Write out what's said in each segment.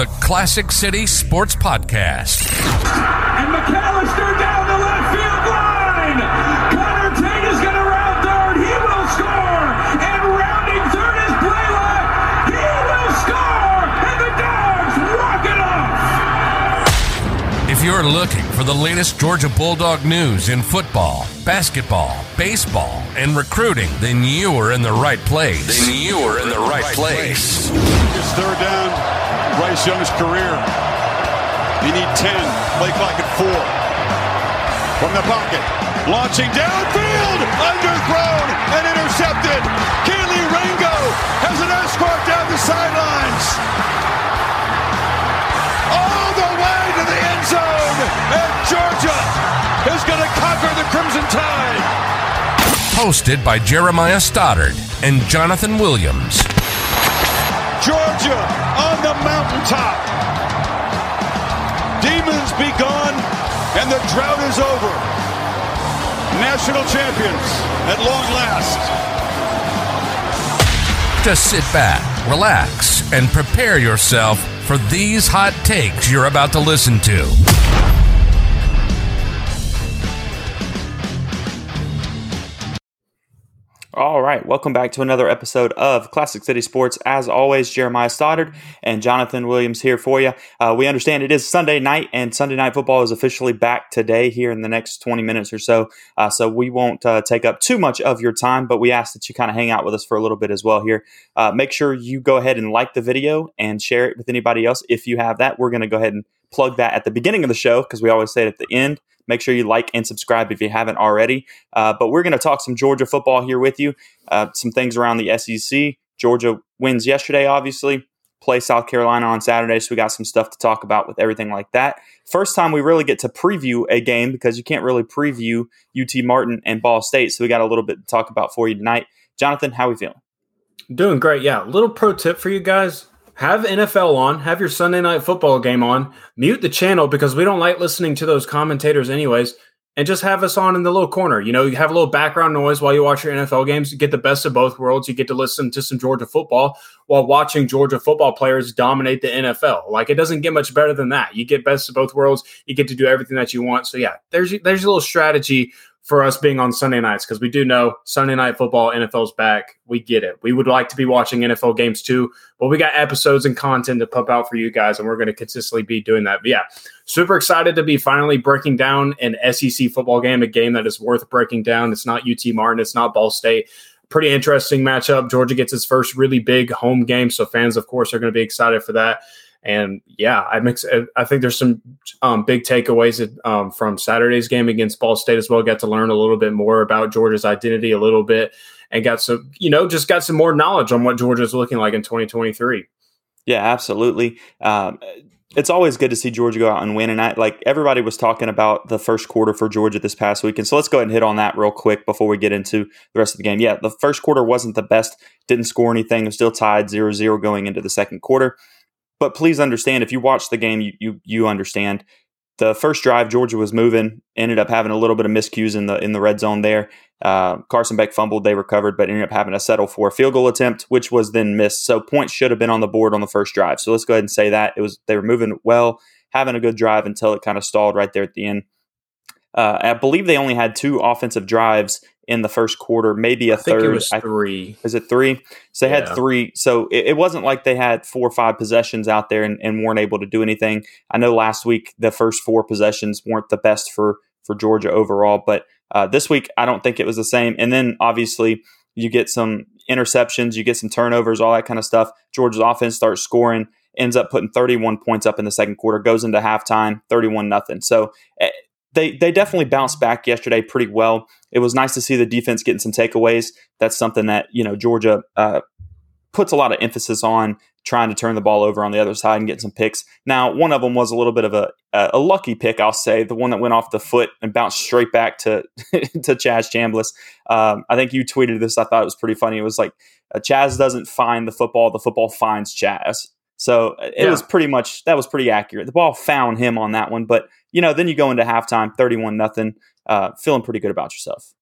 the Classic City Sports Podcast. And McAllister down the left field line. Connor Tate is going to round third. He will score. And rounding third is Blaylock. He will score. And the Dogs walk it off. If you're looking for the latest Georgia Bulldog news in football, basketball, baseball, and recruiting, then you are in the right place. Then you are in the right place. It's third down. Bryce Young's career. You need 10. Play clock at four. From the pocket. Launching downfield. Underthrown and intercepted. Kelee Ringo has an escort down the sidelines. All the way to the end zone. And Georgia is going to conquer the Crimson Tide. Hosted by Jeremiah Stoddard and Jonathan Williams. Georgia on the mountaintop. Demons be gone, and the drought is over. National champions at long last. Just sit back, relax, and prepare yourself for these hot takes you're about to listen to. Right, welcome back to another episode of Classic City Sports. As always, Jeremiah Stoddard and Jonathan Williams here for you. Uh, we understand it is Sunday night, and Sunday night football is officially back today here in the next 20 minutes or so. Uh, so we won't uh, take up too much of your time, but we ask that you kind of hang out with us for a little bit as well here. Uh, make sure you go ahead and like the video and share it with anybody else if you have that. We're going to go ahead and plug that at the beginning of the show because we always say it at the end. Make sure you like and subscribe if you haven't already. Uh, but we're going to talk some Georgia football here with you, uh, some things around the SEC. Georgia wins yesterday, obviously. Play South Carolina on Saturday, so we got some stuff to talk about with everything like that. First time we really get to preview a game because you can't really preview UT Martin and Ball State, so we got a little bit to talk about for you tonight. Jonathan, how are we feeling? Doing great. Yeah. Little pro tip for you guys have NFL on, have your Sunday night football game on, mute the channel because we don't like listening to those commentators anyways, and just have us on in the little corner. You know, you have a little background noise while you watch your NFL games. You get the best of both worlds. You get to listen to some Georgia football while watching Georgia football players dominate the NFL. Like it doesn't get much better than that. You get best of both worlds. You get to do everything that you want. So yeah, there's there's a little strategy for us being on Sunday nights because we do know Sunday night football, NFL's back. We get it. We would like to be watching NFL games too, but we got episodes and content to pump out for you guys, and we're going to consistently be doing that. But yeah, super excited to be finally breaking down an SEC football game, a game that is worth breaking down. It's not UT Martin, it's not Ball State. Pretty interesting matchup. Georgia gets its first really big home game, so fans, of course, are going to be excited for that. And yeah, I mix. I think there's some um, big takeaways um, from Saturday's game against Ball State as well. Got to learn a little bit more about Georgia's identity a little bit, and got some, you know, just got some more knowledge on what Georgia's looking like in 2023. Yeah, absolutely. Um, it's always good to see Georgia go out and win. And I, like everybody was talking about the first quarter for Georgia this past weekend. So let's go ahead and hit on that real quick before we get into the rest of the game. Yeah, the first quarter wasn't the best, didn't score anything, was still tied 0 0 going into the second quarter. But please understand, if you watch the game, you you, you understand. The first drive, Georgia was moving, ended up having a little bit of miscues in the in the red zone there. Uh, Carson Beck fumbled, they recovered, but ended up having to settle for a field goal attempt, which was then missed. So points should have been on the board on the first drive. So let's go ahead and say that it was they were moving well, having a good drive until it kind of stalled right there at the end. Uh, I believe they only had two offensive drives in the first quarter, maybe a I think third. it was three. I, is it three? So they Yeah. had three. So it, it wasn't like they had four or five possessions out there and, and weren't able to do anything. I know last week the first four possessions weren't the best for for Georgia overall, but uh, this week I don't think it was the same. And then obviously you get some interceptions, you get some turnovers, all that kind of stuff. Georgia's offense starts scoring, ends up putting 31 points up in the second quarter, goes into halftime, 31 nothing. So eh, they they definitely bounced back yesterday pretty well. It was nice to see the defense getting some takeaways. That's something that you know Georgia uh, puts a lot of emphasis on trying to turn the ball over on the other side and get some picks. Now, one of them was a little bit of a a lucky pick, I'll say, the one that went off the foot and bounced straight back to to Chaz Chambliss. Um, I think you tweeted this. I thought it was pretty funny. It was like uh, Chaz doesn't find the football; the football finds Chaz. So uh, it Yeah. was pretty much that was pretty accurate. The ball found him on that one, but you know, then you go into halftime, thirty-one nothing, uh, feeling pretty good about yourself.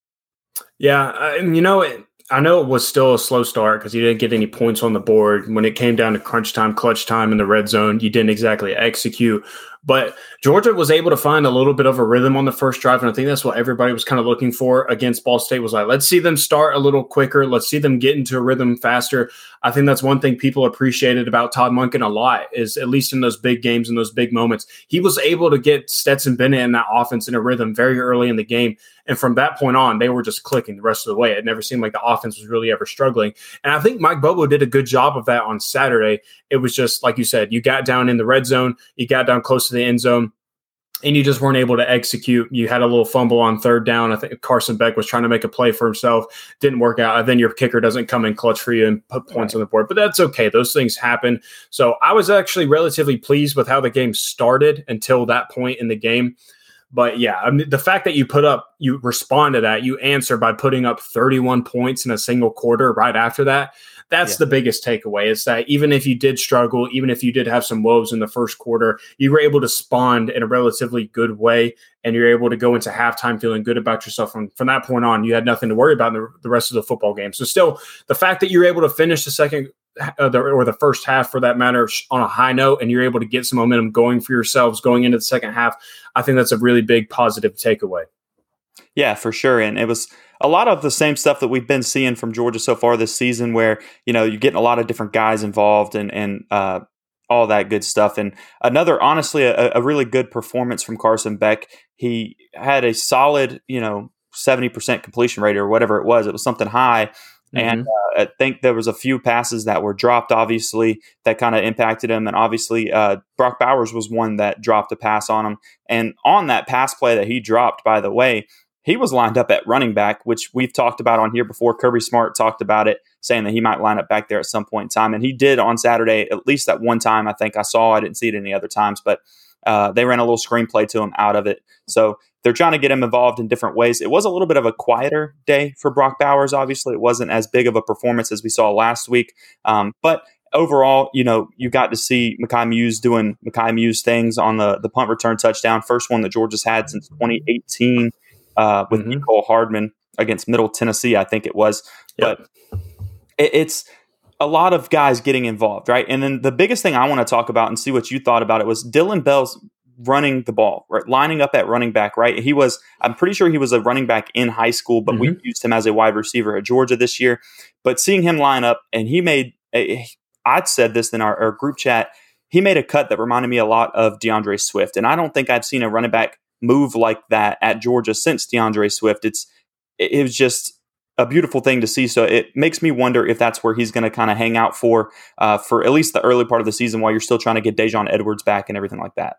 Yeah, uh, and you know, it, I know it was still a slow start because you didn't get any points on the board. When it came down to crunch time, clutch time in the red zone, you didn't exactly execute. But Georgia was able to find a little bit of a rhythm on the first drive, and I think that's what everybody was kind of looking for against Ball State. Was like, let's see them start a little quicker, let's see them get into a rhythm faster. I think that's one thing people appreciated about Todd Monken a lot is at least in those big games and those big moments, he was able to get Stetson Bennett in that offense in a rhythm very early in the game, and from that point on, they were just clicking the rest of the way. It never seemed like the offense was really ever struggling, and I think Mike Bobo did a good job of that on Saturday. It was just like you said, you got down in the red zone, you got down close to the end zone and you just weren't able to execute. You had a little fumble on third down. I think Carson Beck was trying to make a play for himself, didn't work out. And then your kicker doesn't come in clutch for you and put points right. on the board. But that's okay. Those things happen. So I was actually relatively pleased with how the game started until that point in the game. But yeah, I mean, the fact that you put up, you respond to that, you answer by putting up 31 points in a single quarter right after that that's yeah. the biggest takeaway is that even if you did struggle, even if you did have some woes in the first quarter, you were able to spawn in a relatively good way and you're able to go into halftime feeling good about yourself. And from that point on, you had nothing to worry about in the, the rest of the football game. So still, the fact that you're able to finish the second uh, the, or the first half for that matter on a high note and you're able to get some momentum going for yourselves going into the second half, I think that's a really big positive takeaway. Yeah, for sure. And it was a lot of the same stuff that we've been seeing from Georgia so far this season, where you know you're getting a lot of different guys involved and and uh, all that good stuff. And another, honestly, a, a, really good performance from Carson Beck. He had a solid, you know, seventy percent completion rate or whatever it was. It was something high. Mm-hmm. And uh, I think there was a few passes that were dropped, obviously, that kind of impacted him. And obviously, uh, Brock Bowers was one that dropped a pass on him. And on that pass play that he dropped, by the way, he was lined up at running back, which we've talked about on here before. Kirby Smart talked about it, saying that he might line up back there at some point in time. And he did on Saturday, at least that one time, I think I saw. I didn't see it any other times, but uh, they ran a little screenplay to him out of it. So they're trying to get him involved in different ways. It was a little bit of a quieter day for Brock Bowers, obviously. It wasn't as big of a performance as we saw last week. Um, but overall, you know, you got to see Mekhi Mews doing Mekhi Mews things on the, the punt return touchdown, first one that Georgia's had since 2018 uh, with mm-hmm. Mecole Hardman against Middle Tennessee, I think it was. Yep. But it, it's a lot of guys getting involved, right? And then the biggest thing I want to talk about and see what you thought about it was Dillon Bell's running the ball, right? Lining up at running back, right? He was, I'm pretty sure he was a running back in high school, but mm-hmm. we used him as a wide receiver at Georgia this year. But seeing him line up and he made, a, I'd said this in our, our group chat, he made a cut that reminded me a lot of D'Andre Swift. And I don't think I've seen a running back move like that at Georgia since D'Andre Swift. It's it was just a beautiful thing to see. So it makes me wonder if that's where he's going to kind of hang out for uh, for at least the early part of the season while you're still trying to get Daijun Edwards back and everything like that.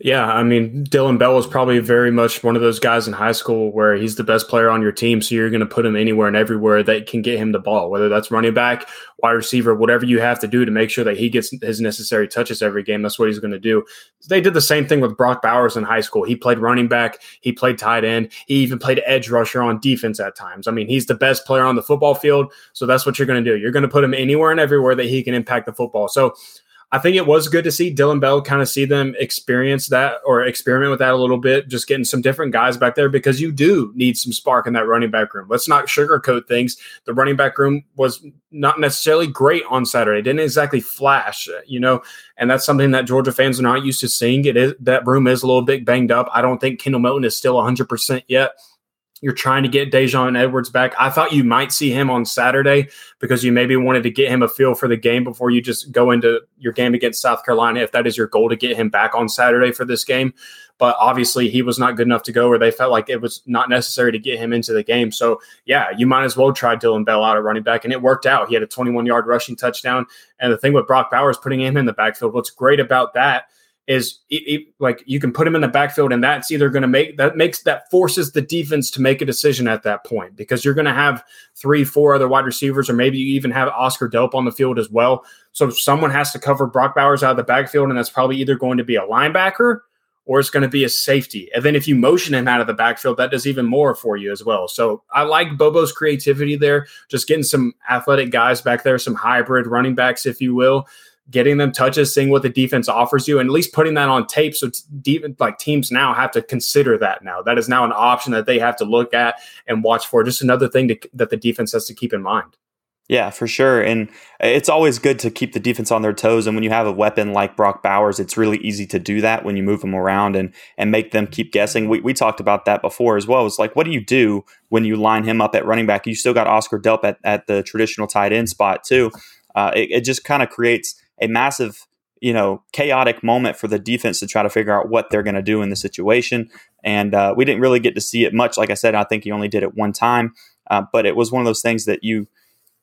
Yeah, I mean, Dillon Bell was probably very much one of those guys in high school where he's the best player on your team. So you're going to put him anywhere and everywhere that can get him the ball, whether that's running back, wide receiver, whatever you have to do to make sure that he gets his necessary touches every game. That's what he's going to do. They did the same thing with Brock Bowers in high school. He played running back, he played tight end, he even played edge rusher on defense at times. I mean, he's the best player on the football field. So that's what you're going to do. You're going to put him anywhere and everywhere that he can impact the football. So I think it was good to see Dillon Bell kind of see them experience that or experiment with that a little bit, just getting some different guys back there because you do need some spark in that running back room. Let's not sugarcoat things. The running back room was not necessarily great on Saturday. It didn't exactly flash, uh, you know, and that's something that Georgia fans are not used to seeing. It is that room is a little bit banged up. I don't think Kendall Milton is still 100% yet. You're trying to get Daijun Edwards back. I thought you might see him on Saturday because you maybe wanted to get him a feel for the game before you just go into your game against South Carolina, if that is your goal to get him back on Saturday for this game. But obviously, he was not good enough to go where they felt like it was not necessary to get him into the game. So, yeah, you might as well try Dillon Bell out at running back. And it worked out. He had a 21 yard rushing touchdown. And the thing with Brock Bowers putting him in the backfield, what's great about that is it, it, like you can put him in the backfield and that's either going to make that makes that forces the defense to make a decision at that point because you're going to have three four other wide receivers or maybe you even have Oscar Delp on the field as well. So someone has to cover brock bowers out of the backfield and that's probably either going to be a linebacker or it's going to be a safety. And then if you motion him out of the backfield that does even more for you as well. So i like bobo's creativity there just getting some athletic guys back there some hybrid running backs if you will getting them touches, seeing what the defense offers you, and at least putting that on tape. So deep, like teams now have to consider that now. That is now an option that they have to look at and watch for. Just another thing to, that the defense has to keep in mind. Yeah, for sure. And it's always good to keep the defense on their toes. And when you have a weapon like Brock Bowers, it's really easy to do that when you move them around and and make them keep guessing. We, we talked about that before as well. It's like, what do you do when you line him up at running back? You still got Oscar Delp at, at the traditional tight end spot, too. Uh, it, it just kind of creates a massive, you know, chaotic moment for the defense to try to figure out what they're going to do in the situation. And uh, we didn't really get to see it much. Like I said, I think he only did it one time. Uh, but it was one of those things that you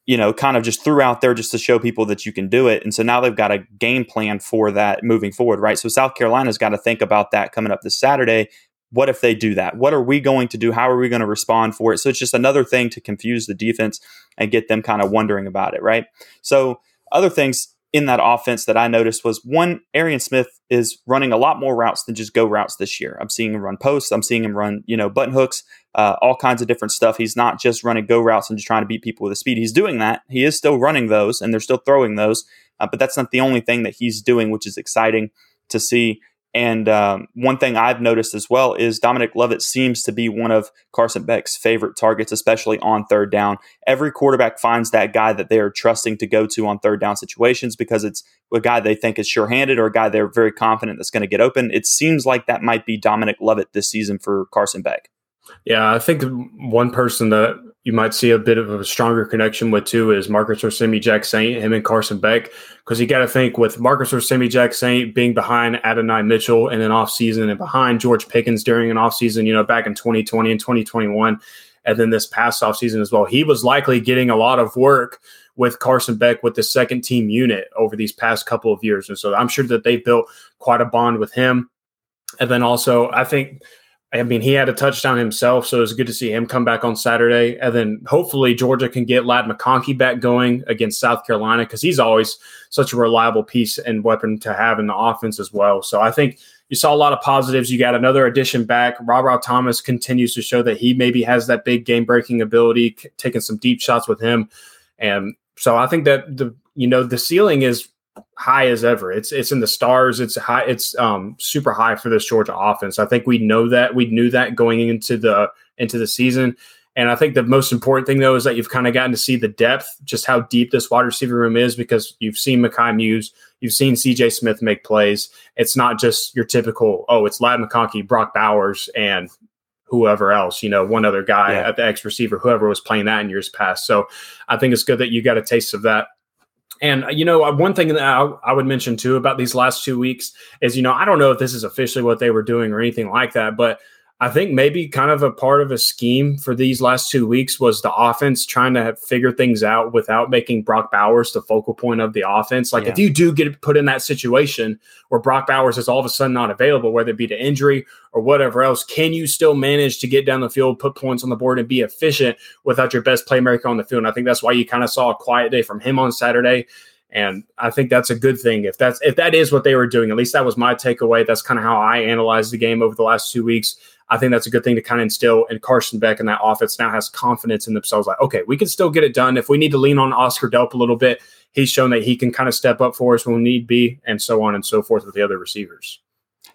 you know, kind of just threw out there just to show people that you can do it. And so now they've got a game plan for that moving forward, right? So South Carolina's got to think about that coming up this Saturday. What if they do that? What are we going to do? How are we going to respond for it? So it's just another thing to confuse the defense and get them kind of wondering about it, right? So other things in that offense that I noticed was one, Arian Smith is running a lot more routes than just go routes this year. I'm seeing him run posts. I'm seeing him run, you know, button hooks, uh, all kinds of different stuff. He's not just running go routes and just trying to beat people with a speed. He's doing that. He is still running those and they're still throwing those, uh, but that's not the only thing that he's doing, which is exciting to see. And um, one thing I've noticed as well is Dominic Lovett seems to be one of Carson Beck's favorite targets, especially on third down. Every quarterback finds that guy that they are trusting to go to on third down situations because it's a guy they think is sure handed or a guy they're very confident that's going to get open. It seems like that might be Dominic Lovett this season for Carson Beck. Yeah, I think one person that you might see a bit of a stronger connection with too is Marcus Rosemy-Jacksaint, him and Carson Beck, because you got to think with Marcus Rosemy-Jacksaint being behind Adonai Mitchell in an offseason and behind George Pickens during an offseason, you know, back in 2020 and 2021, and then this past offseason as well. He was likely getting a lot of work with Carson Beck with the second team unit over these past couple of years. And so I'm sure that they built quite a bond with him. And then also, I think – I mean, he had a touchdown himself, so it was good to see him come back on Saturday. And then hopefully Georgia can get Ladd McConkey back going against South Carolina because he's always such a reliable piece and weapon to have in the offense as well. So I think you saw a lot of positives. You got another addition back. Rara Thomas continues to show that he maybe has that big game breaking ability, taking some deep shots with him. And so I think that the you know the ceiling is high as ever. It's it's in the stars. It's high. It's um, super high for this Georgia offense. I think we know that. We knew that going into the into the season. And I think the most important thing though is that you've kind of gotten to see the depth, just how deep this wide receiver room is, because you've seen Mekhi Mews, you've seen CJ Smith make plays. It's not just your typical, oh, it's Ladd McConkey, Brock Bowers, and whoever else, you know, one other guy yeah. at the X receiver, whoever was playing that in years past. So I think it's good that you got a taste of that and uh, you know, uh, one thing that I, I, would mention too about these last two weeks is, you know, I don't know if this is officially what they were doing or anything like that, but I think maybe kind of a part of a scheme for these last two weeks was the offense trying to figure things out without making Brock Bowers the focal point of the offense. Like yeah. if you do get put in that situation where Brock Bowers is all of a sudden not available, whether it be to injury or whatever else, can you still manage to get down the field, put points on the board, and be efficient without your best playmaker on the field? And I think that's why you kind of saw a quiet day from him on Saturday. And I think that's a good thing. If that's if that is what they were doing, at least that was my takeaway. That's kind of how I analyzed the game over the last two weeks. I think that's a good thing to kind of instill. And Carson Beck and that offense now has confidence in themselves. Like, okay, we can still get it done. If we need to lean on Oscar Delp a little bit, he's shown that he can kind of step up for us when we need be, and so on and so forth with the other receivers.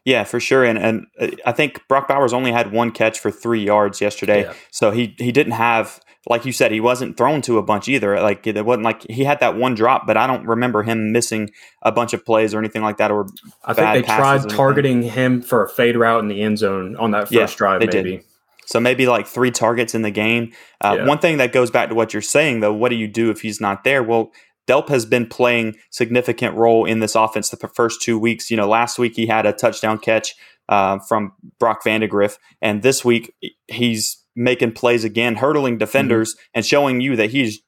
Yeah, for sure. And and uh, I think Brock Bowers only had one catch for three yards yesterday, yeah. so he he didn't have like you said, he wasn't thrown to a bunch either. Like it wasn't like he had that one drop, but I don't remember him missing a bunch of plays or anything like that. Or I think they tried targeting him for a fade route in the end zone on that first yeah, drive, maybe. Did. So maybe like three targets in the game. Uh, yeah. One thing that goes back to what you're saying, though, what do you do if he's not there? Well, Delp has been playing significant role in this offense the first two weeks. You know, last week he had a touchdown catch uh, from Brock Vandagriff, and this week he's making plays again, hurdling defenders, mm-hmm. and showing you that he's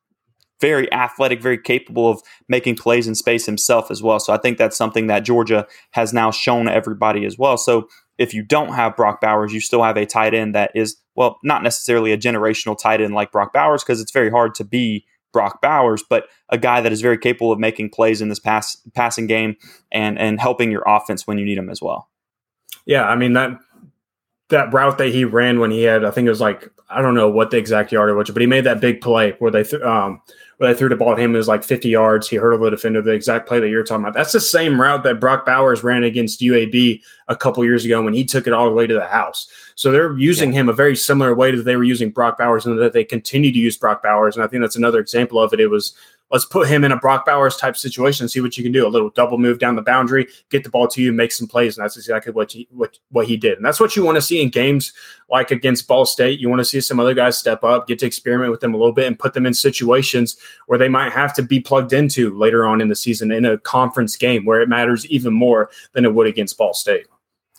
very athletic, very capable of making plays in space himself as well. So I think that's something that Georgia has now shown everybody as well. So if you don't have Brock Bowers, you still have a tight end that is, well, not necessarily a generational tight end like Brock Bowers, because it's very hard to be Brock Bowers, but a guy that is very capable of making plays in this pass passing game and and helping your offense when you need him as well. Yeah, I mean that that route that he ran when he had, I think it was like I don't know what the exact yardage was, but he made that big play where they th- um, where they threw the ball at him. It was like 50 yards. He hurdled the defender. The exact play that you're talking about. That's the same route that Brock Bowers ran against UAB a couple years ago when he took it all the way to the house. So they're using yeah. him a very similar way that they were using Brock Bowers, and that they continue to use Brock Bowers. And I think that's another example of it. It was let's put him in a Brock Bowers type situation and see what you can do. A little double move down the boundary, get the ball to you, make some plays, and that's exactly what he what what he did. And that's what you want to see in games like against Ball State. You want to see some other guys step up, get to experiment with them a little bit, and put them in situations where they might have to be plugged into later on in the season in a conference game where it matters even more than it would against Ball State.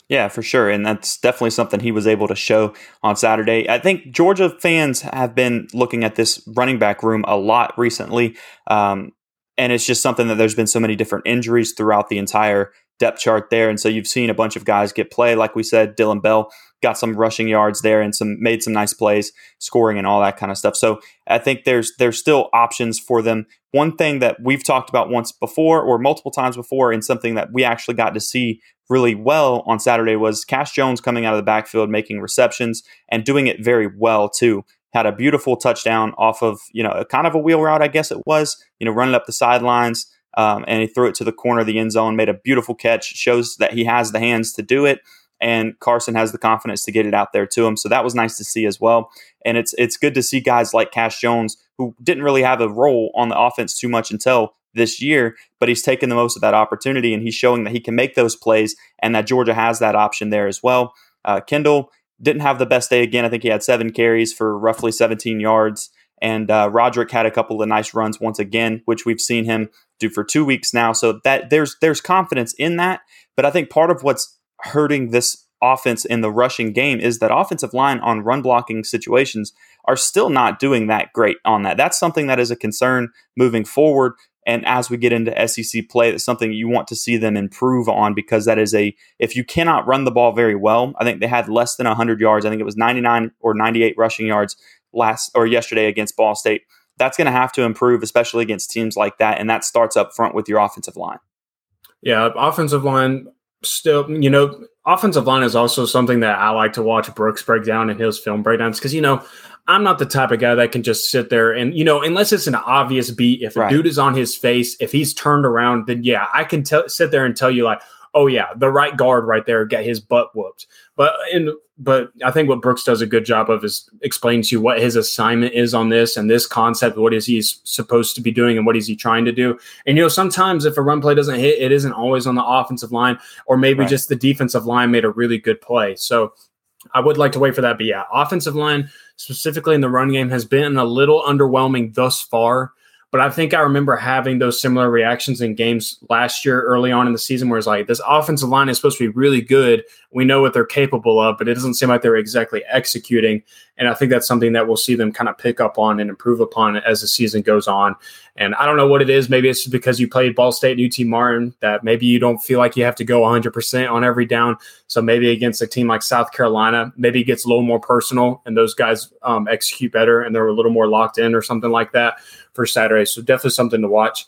Yeah, for sure. And that's definitely something he was able to show on Saturday. I think Georgia fans have been looking at this running back room a lot recently. Um, and it's just something that there's been so many different injuries throughout the entire depth chart there. And so you've seen a bunch of guys get play. Like we said, Dillon Bell got some rushing yards there and some made some nice plays, scoring and all that kind of stuff. So I think there's there's still options for them. One thing that we've talked about once before or multiple times before, and something that we actually got to see really well on Saturday was Cash Jones coming out of the backfield, making receptions and doing it very well too. Had a beautiful touchdown off of, you know, kind of a wheel route, I guess it was, you know, running up the sidelines. Um, and he threw it to the corner of the end zone, made a beautiful catch, shows that he has the hands to do it. And Carson has the confidence to get it out there to him. So that was nice to see as well. And it's it's good to see guys like Cash Jones, who didn't really have a role on the offense too much until this year, but he's taken the most of that opportunity and he's showing that he can make those plays and that Georgia has that option there as well. Uh, Kendall didn't have the best day again. I think he had seven carries for roughly 17 yards. And uh, Roderick had a couple of nice runs once again, which we've seen him do for two weeks now. So that there's there's confidence in that. But I think part of what's hurting this offense in the rushing game is that offensive line on run blocking situations are still not doing that great on that. That's something that is a concern moving forward. And as we get into SEC play, that's something you want to see them improve on because that is a, if you cannot run the ball very well, I think they had less than 100 yards. I think it was 99 or 98 rushing yards last or yesterday against Ball State. That's going to have to improve, especially against teams like that. And that starts up front with your offensive line. Yeah, offensive line still, you know, offensive line is also something that I like to watch Brooks break down in his film breakdowns because, you know, I'm not the type of guy that can just sit there and, you know, unless it's an obvious beat, if a dude is on his face, if he's turned around, then yeah, I can t- sit there and tell you, like, oh yeah, the right guard right there got his butt whooped. But in but I think what Brooks does a good job of is explaining to you what his assignment is on this and this concept. What is he supposed to be doing and what is he trying to do? And you know, sometimes if a run play doesn't hit, it isn't always on the offensive line, or maybe right. just the defensive line made a really good play. So I would like to wait for that. But yeah, offensive line, specifically in the run game, has been a little underwhelming thus far. But I think I remember having those similar reactions in games last year early on in the season where it's like this offensive line is supposed to be really good. We know what they're capable of, but it doesn't seem like they're exactly executing. And I think that's something that we'll see them kind of pick up on and improve upon as the season goes on. And I don't know what it is. Maybe it's because you played Ball State and UT Martin that maybe you don't feel like you have to go 100% on every down. So maybe against a team like South Carolina, maybe it gets a little more personal and those guys um, execute better and they're a little more locked in or something like that for Saturday. So definitely something to watch.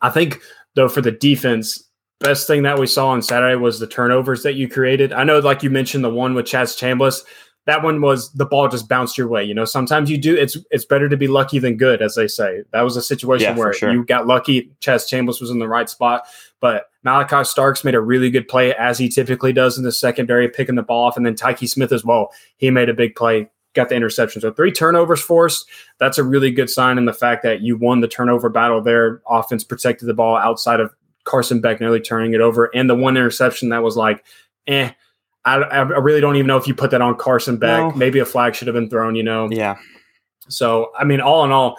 I think, though, for the defense, best thing that we saw on Saturday was the turnovers that you created. I know, like you mentioned, the one with Chaz Chambliss that one was the ball just bounced your way. You know, sometimes you do. It's it's better to be lucky than good, as they say. That was a situation yeah, where sure. you got lucky. Chaz Chambliss was in the right spot, but Malaki Starks made a really good play as he typically does in the secondary, picking the ball off, and then Tykee Smith as well. He made a big play, got the interception. So three turnovers forced. That's a really good sign in the fact that you won the turnover battle there. Offense protected the ball outside of Carson Beck nearly turning it over, and the one interception that was like, eh I, I really don't even know if you put that on Carson Beck. No. Maybe a flag should have been thrown, you know? Yeah. So, I mean, all in all,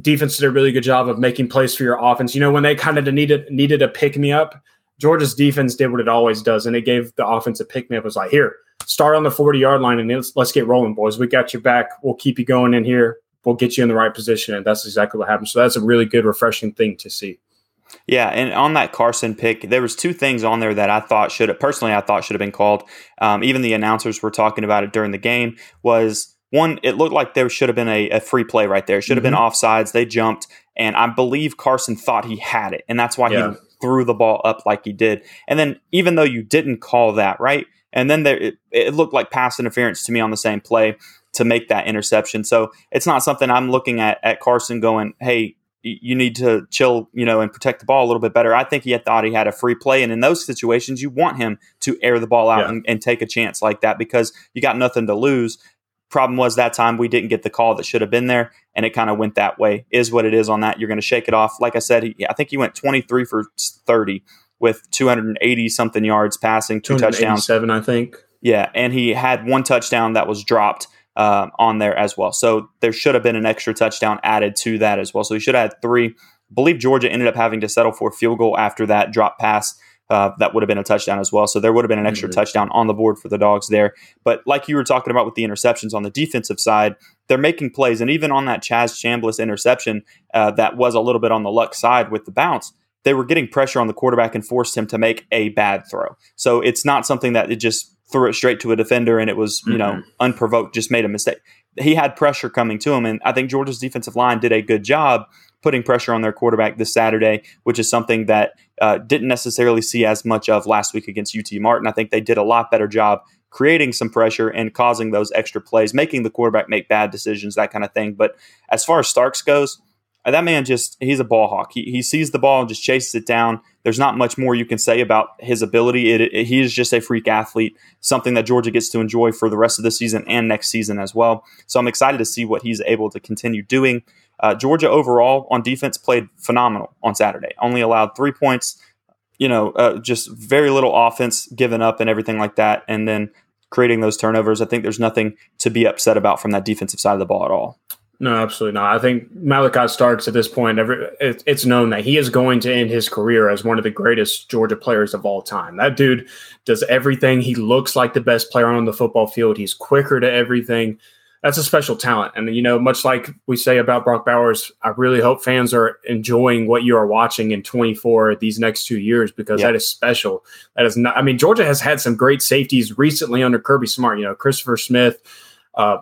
defense did a really good job of making plays for your offense. You know, when they kind of needed needed a pick me up, Georgia's defense did what it always does, and it gave the offense a pick me up. It was like, here, start on the 40 yard line and let's, let's get rolling, boys. We got your back. We'll keep you going in here. We'll get you in the right position. And that's exactly what happened. So that's a really good, refreshing thing to see. Yeah, and on that Carson pick, there was two things on there that I thought should have personally I thought should have been called. Um, even the announcers were talking about it during the game. Was one, it looked like there should have been a, a free play right there. It should have mm-hmm. been offsides. They jumped, and I believe Carson thought he had it, and that's why yeah. he threw the ball up like he did. And then even though you didn't call that, right? And then there, it, it looked like pass interference to me on the same play to make that interception. So it's not something I'm looking at at Carson going, hey, you need to chill, you know, and protect the ball a little bit better. I think he had thought he had a free play, and in those situations, you want him to air the ball out yeah. and, and, take a chance like that because you got nothing to lose. Problem was that time we didn't get the call that should have been there, and it kind of went that way. Is what it is on that. You're going to shake it off. Like I said, he, I think he went 23 for 30 with 280 something yards passing, two touchdowns, seven, I think. Yeah, and he had one touchdown that was dropped um, on there as well. So there should have been an extra touchdown added to that as well. So he should have had three. I believe Georgia ended up having to settle for a field goal after that drop pass. Uh, that would have been a touchdown as well. So there would have been an extra mm-hmm. touchdown on the board for the dogs there. But like you were talking about with the interceptions on the defensive side, they're making plays. And even on that Chaz Chambliss interception, uh, that was a little bit on the luck side with the bounce they were getting pressure on the quarterback and forced him to make a bad throw. So it's not something that it just threw it straight to a defender and it was, you mm-hmm. know, unprovoked, just made a mistake. He had pressure coming to him. And I think Georgia's defensive line did a good job putting pressure on their quarterback this Saturday, which is something that uh, didn't necessarily see as much of last week against UT Martin. I think they did a lot better job creating some pressure and causing those extra plays, making the quarterback make bad decisions, that kind of thing. But as far as Starks goes, that man just he's a ball hawk. He, he sees the ball and just chases it down. There's not much more you can say about his ability. It, it, he is just a freak athlete, something that Georgia gets to enjoy for the rest of the season and next season as well. So I'm excited to see what he's able to continue doing. Uh, Georgia overall on defense played phenomenal on Saturday. Only allowed three points. You know, uh, just very little offense given up and everything like that, and then creating those turnovers. I think there's nothing to be upset about from that defensive side of the ball at all. No, absolutely not. I think Malaki Starks at this point, every, it's known that he is going to end his career as one of the greatest Georgia players of all time. That dude does everything. He looks like the best player on the football field. He's quicker to everything. That's a special talent. And, you know, much like we say about Brock Bowers, I really hope fans are enjoying what you are watching in 24 these next two years because that is special. That is not, I mean, Georgia has had some great safeties recently under Kirby Smart, you know, Christopher Smith, uh,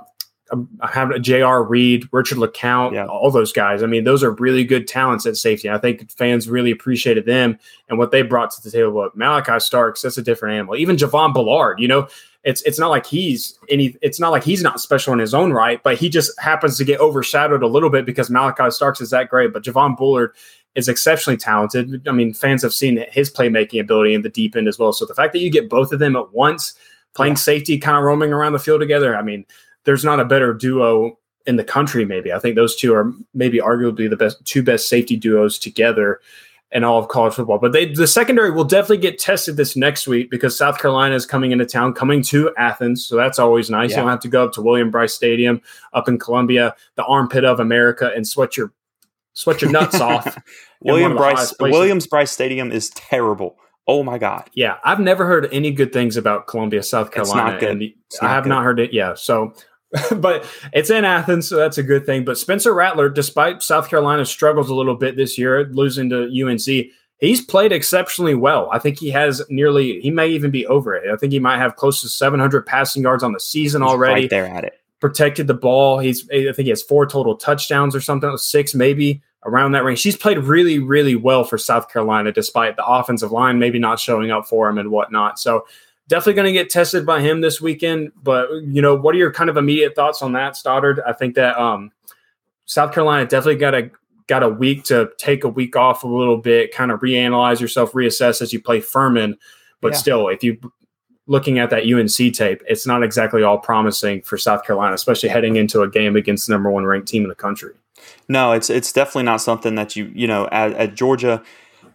Um, I have J.R. Reed, Richard LeCounte, yeah. all those guys. I mean, those are really good talents at safety. I think fans really appreciated them and what they brought to the table. But Malaki Starks, that's a different animal. Even Javon Bullard, you know, it's it's not like he's any. It's not like he's not special in his own right, but he just happens to get overshadowed a little bit because Malaki Starks is that great. But Javon Bullard is exceptionally talented. I mean, fans have seen his playmaking ability in the deep end as well. So the fact that you get both of them at once, playing yeah. safety, kind of roaming around the field together, I mean there's not a better duo in the country. Maybe I think those two are maybe arguably the best two best safety duos together in all of college football. But they, the secondary will definitely get tested this next week because South Carolina is coming into town, coming to Athens. So that's always nice. Yeah. You don't have to go up to William Brice Stadium up in Columbia, the armpit of America, and sweat your sweat your nuts off. William Brice Williams Brice Stadium is terrible. Oh my God. Yeah. I've never heard any good things about Columbia, South Carolina. It's not good. It's not I have good. not heard it. Yeah. So but it's in Athens, so that's a good thing. But Spencer Rattler, despite South Carolina's struggles a little bit this year, losing to UNC, he's played exceptionally well. I think he has nearly, he may even be over it. I think he might have close to 700 passing yards on the season he's already. Right there at it. Protected the ball. He's, I think he has four total touchdowns or something, six maybe around that range. She's played really, really well for South Carolina, despite the offensive line maybe not showing up for him and whatnot. So definitely going to get tested by him this weekend. But you know, what are your kind of immediate thoughts on that, Stoddard? I think that um, South Carolina definitely got a got a week to take a week off a little bit, kind of reanalyze yourself, reassess as you play Furman. But yeah. still, if you looking at that UNC tape, it's not exactly all promising for South Carolina, especially heading into a game against the number one ranked team in the country. No, it's it's definitely not something that you you know at, at Georgia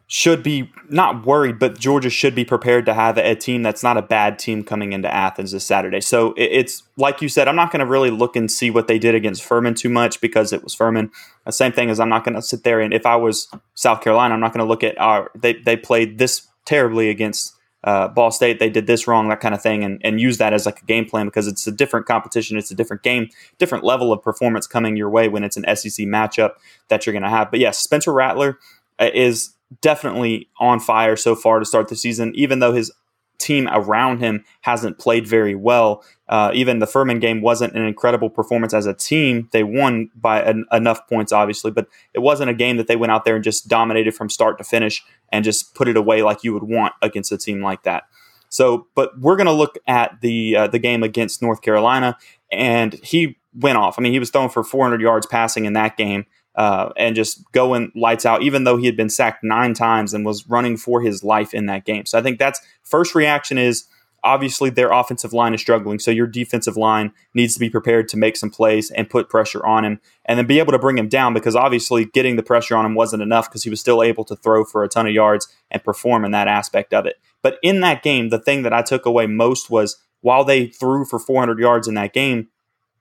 should be not worried, but Georgia should be prepared to have a team that's not a bad team coming into Athens this Saturday. So it's like you said, I'm not going to really look and see what they did against Furman too much because it was Furman. The same thing as I'm not going to sit there and if I was South Carolina, I'm not going to look at our they they played this terribly against uh, Ball State. They did this wrong, that kind of thing, and and use that as like a game plan because it's a different competition, it's a different game, different level of performance coming your way when it's an SEC matchup that you're going to have. But yes, Spencer Rattler uh, is definitely on fire so far to start the season, even though his team around him hasn't played very well. Uh, even the Furman game wasn't an incredible performance as a team. They won by enough points, obviously, but it wasn't a game that they went out there and just dominated from start to finish and just put it away like you would want against a team like that. So, but we're going to look at the uh, the game against North Carolina, and he went off. I mean, he was throwing for 400 yards passing in that game. Uh, and just going lights out, even though he had been sacked nine times and was running for his life in that game. So I think that's first reaction is obviously their offensive line is struggling. So your defensive line needs to be prepared to make some plays and put pressure on him and then be able to bring him down because obviously getting the pressure on him wasn't enough because he was still able to throw for a ton of yards and perform in that aspect of it. But in that game, the thing that I took away most was while they threw for 400 yards in that game,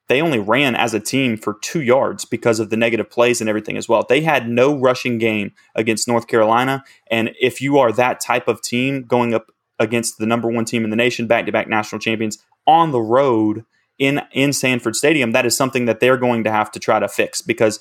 they only ran as a team for two yards because of the negative plays and everything as well. They had no rushing game against North Carolina. And if you are that type of team going up against the number one team in the nation, back to back national champions on the road in in Sanford Stadium, that is something that they're going to have to try to fix because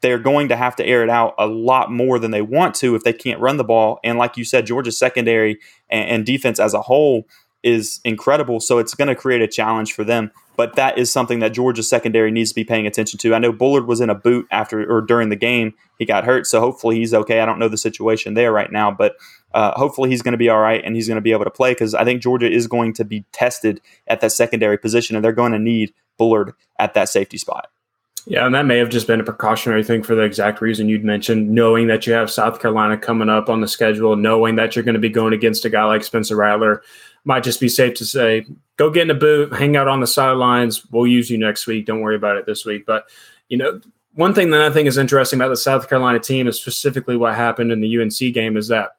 they're going to have to air it out a lot more than they want to if they can't run the ball. And like you said, Georgia's secondary and, and defense as a whole is incredible. So it's going to create a challenge for them. But that is something that Georgia's secondary needs to be paying attention to. I know Bullard was in a boot after or during the game. He got hurt, so hopefully he's okay. I don't know the situation there right now, but uh, hopefully he's going to be all right and he's going to be able to play because I think Georgia is going to be tested at that secondary position and they're going to need Bullard at that safety spot. Yeah, and that may have just been a precautionary thing for the exact reason you'd mentioned, knowing that you have South Carolina coming up on the schedule, knowing that you're going to be going against a guy like Spencer Rattler. Might just be safe to say, go get in a boot, hang out on the sidelines. We'll use you next week. Don't worry about it this week. But, you know, one thing that I think is interesting about the South Carolina team is specifically what happened in the UNC game is that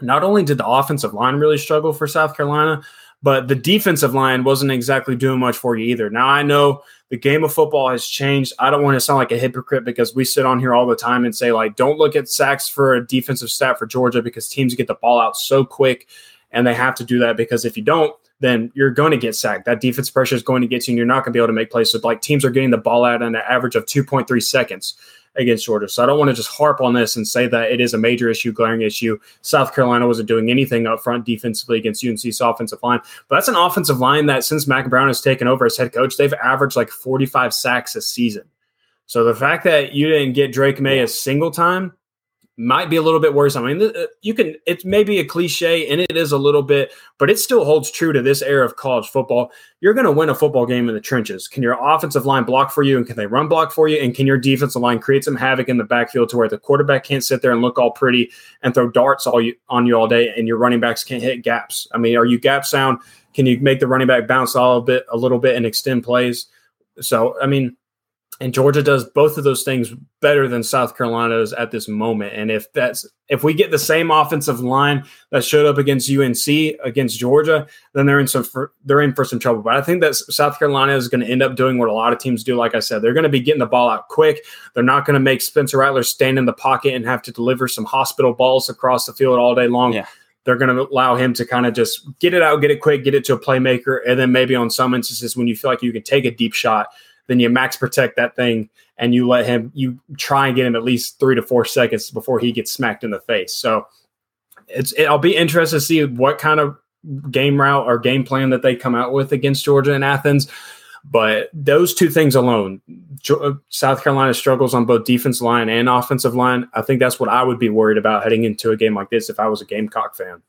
not only did the offensive line really struggle for South Carolina, but the defensive line wasn't exactly doing much for you either. Now I know the game of football has changed. I don't want to sound like a hypocrite because we sit on here all the time and say like don't look at sacks for a defensive stat for Georgia because teams get the ball out so quick and they have to do that because if you don't then you're going to get sacked. That defense pressure is going to get you, and you're not going to be able to make plays. So, like teams are getting the ball out in an average of 2.3 seconds against Georgia. So I don't want to just harp on this and say that it is a major issue, glaring issue. South Carolina wasn't doing anything up front defensively against UNC's offensive line. But that's an offensive line that since Mack Brown has taken over as head coach, they've averaged like 45 sacks a season. So the fact that you didn't get Drake Maye a single time might be a little bit worse. I mean, uh, you can, it may be a cliche and it is a little bit, but it still holds true to this era of college football. You're going to win a football game in the trenches. Can your offensive line block for you and can they run block for you? And can your defensive line create some havoc in the backfield to where the quarterback can't sit there and look all pretty and throw darts all you, on you all day and your running backs can't hit gaps? I mean, are you gap sound? Can you make the running back bounce a little bit, a little bit and extend plays? So, I mean, and Georgia does both of those things better than South Carolina does at this moment. And if that's if we get the same offensive line that showed up against UNC against Georgia, then they're in some for, they're in for some trouble. But I think that South Carolina is going to end up doing what a lot of teams do. Like I said, they're going to be getting the ball out quick. They're not going to make Spencer Rattler stand in the pocket and have to deliver some hospital balls across the field all day long. Yeah they're going to allow him to kind of just get it out, get it quick, get it to a playmaker, and then maybe on some instances when you feel like you can take a deep shot, then you max protect that thing and you let him you try and get him at least three to four seconds before he gets smacked in the face. So it's it, I'll be interested to see what kind of game route or game plan that they come out with against Georgia and Athens. But those two things alone, uh, South Carolina struggles on both defense line and offensive line. I think that's what I would be worried about heading into a game like this if I was a Gamecock fan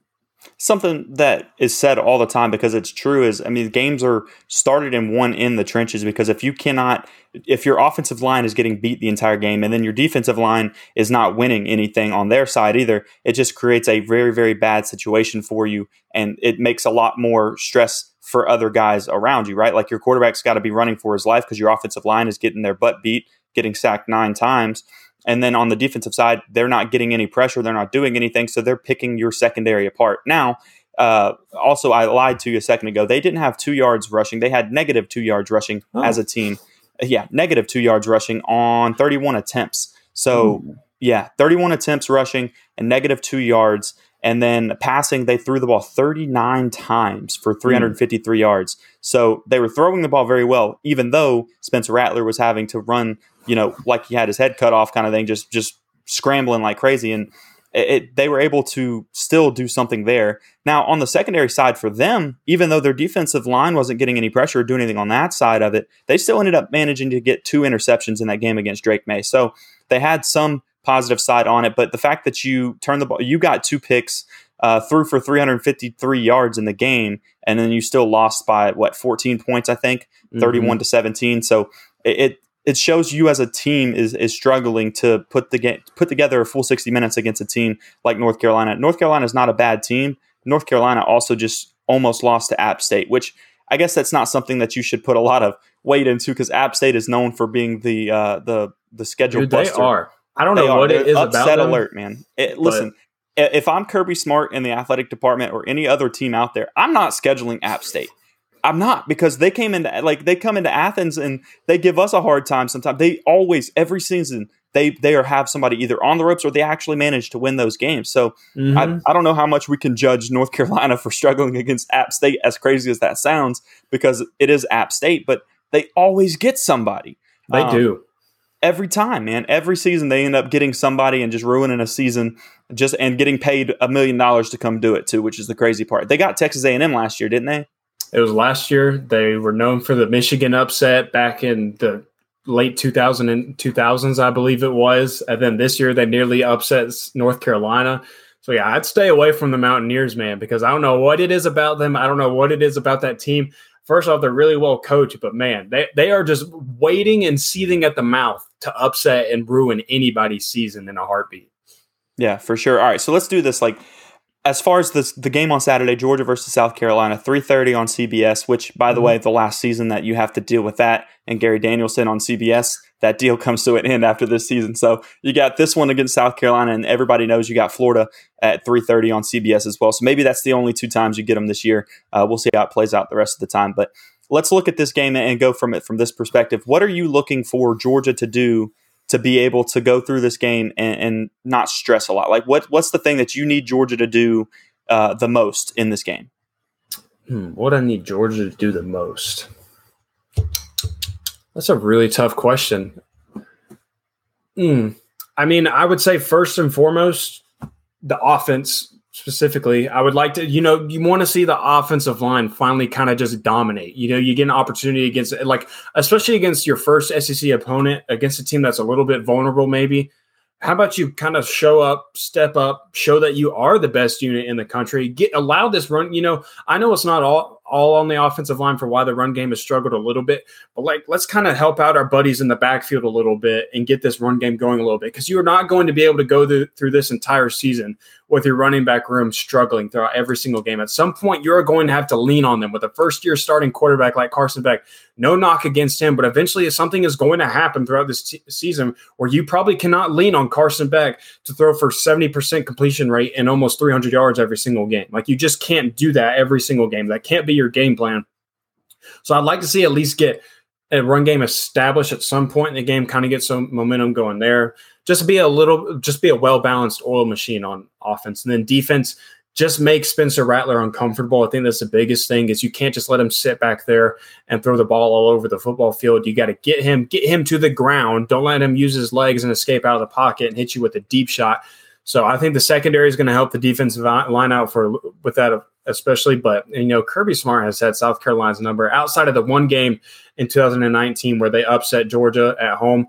something that is said all the time because it's true is I mean games are started and won in the trenches because if you cannot if your offensive line is getting beat the entire game and then your defensive line is not winning anything on their side either it just creates a very very bad situation for you and it makes a lot more stress for other guys around you right? Like your quarterback's got to be running for his life because your offensive line is getting their butt beat getting sacked 9 times and then on the defensive side, they're not getting any pressure. They're not doing anything. So they're picking your secondary apart. Now, uh, also, I lied to you a second ago. They didn't have two yards rushing. They had negative two yards rushing oh. as a team. Yeah, negative two yards rushing on 31 attempts. So, Ooh. yeah, 31 attempts rushing and negative two yards. And then passing, they threw the ball 39 times for 353 mm. yards. So they were throwing the ball very well, even though Spencer Rattler was having to run, you know, like he had his head cut off kind of thing, just just scrambling like crazy. And it, they were able to still do something there. Now, on the secondary side for them, even though their defensive line wasn't getting any pressure or doing anything on that side of it, they still ended up managing to get two interceptions in that game against Drake Maye. So they had some positive side on it. But the fact that you turned the ball, you got two picks, uh, threw for 353 yards in the game, and then you still lost by what 14 points, I think, 31 mm-hmm. to 17. So it, it shows you as a team is is struggling to put the game put together a full 60 minutes against a team like North Carolina. North Carolina is not a bad team. North Carolina also just almost lost to App State, which I guess that's not something that you should put a lot of weight into because App State is known for being the uh, the the schedule Dude, buster. They are. I don't they know are. what They're it is upset about alert, man. It, listen, if I'm Kirby Smart in the athletic department or any other team out there, I'm not scheduling App State. I'm not because they came into like they come into Athens and they give us a hard time sometimes. They always every season they they are have somebody either on the ropes or they actually manage to win those games. So mm-hmm. I, I don't know how much we can judge North Carolina for struggling against App State as crazy as that sounds because it is App State, but they always get somebody. They um, do every time, man. Every season they end up getting somebody and just ruining a season just and getting paid a million dollars to come do it too, which is the crazy part. They got Texas A&M last year, didn't they? It was last year. They were known for the Michigan upset back in the late 2000 and 2000s, I believe it was. And then this year they nearly upset North Carolina. So yeah, I'd stay away from the Mountaineers, man, because I don't know what it is about them. I don't know what it is about that team. First off, they're really well coached, but man, they, they are just waiting and seething at the mouth to upset and ruin anybody's season in a heartbeat. Yeah, for sure. All right, so let's do this like as far as this, the game on Saturday, Georgia versus South Carolina, 3:30 on CBS. Which, by the mm-hmm. way, the last season that you have to deal with that and Gary Danielson on CBS, that deal comes to an end after this season. So you got this one against South Carolina, and everybody knows you got Florida at 3:30 on CBS as well. So maybe that's the only two times you get them this year. Uh, we'll see how it plays out the rest of the time. But let's look at this game and go from it from this perspective. What are you looking for Georgia to do? To be able to go through this game and, and, not stress a lot? Like, what what's the thing that you need Georgia to do uh, the most in this game? Hmm, what I need Georgia to do the most? That's a really tough question. Hmm. I mean, I would say first and foremost, the offense specifically, I would like to, you know, you want to see the offensive line finally kind of just dominate. You know, you get an opportunity against, like, especially against your first SEC opponent, against a team that's a little bit vulnerable, maybe. How about you kind of show up, step up, show that you are the best unit in the country, get allow this run. You know, I know it's not all all on the offensive line for why the run game has struggled a little bit. But like, let's kind of help out our buddies in the backfield a little bit and get this run game going a little bit because you are not going to be able to go through, through this entire season with your running back room struggling throughout every single game. At some point, you're going to have to lean on them with a first year starting quarterback like Carson Beck. No knock against him, but eventually something is going to happen throughout this t- season where you probably cannot lean on Carson Beck to throw for 70% completion rate and almost 300 yards every single game. Like, you just can't do that every single game. That can't be your game plan. So I'd like to see at least get a run game established at some point in the game, kind of get some momentum going there. Just be a little, just be a well balanced oil machine on offense, and then defense. Just make Spencer Rattler uncomfortable. I think that's the biggest thing is you can't just let him sit back there and throw the ball all over the football field. You got to get him, get him to the ground. Don't let him use his legs and escape out of the pocket and hit you with a deep shot. So I think the secondary is going to help the defensive line out for with that especially. But you know, Kirby Smart has had South Carolina's number outside of the one game in 2019 where they upset Georgia at home.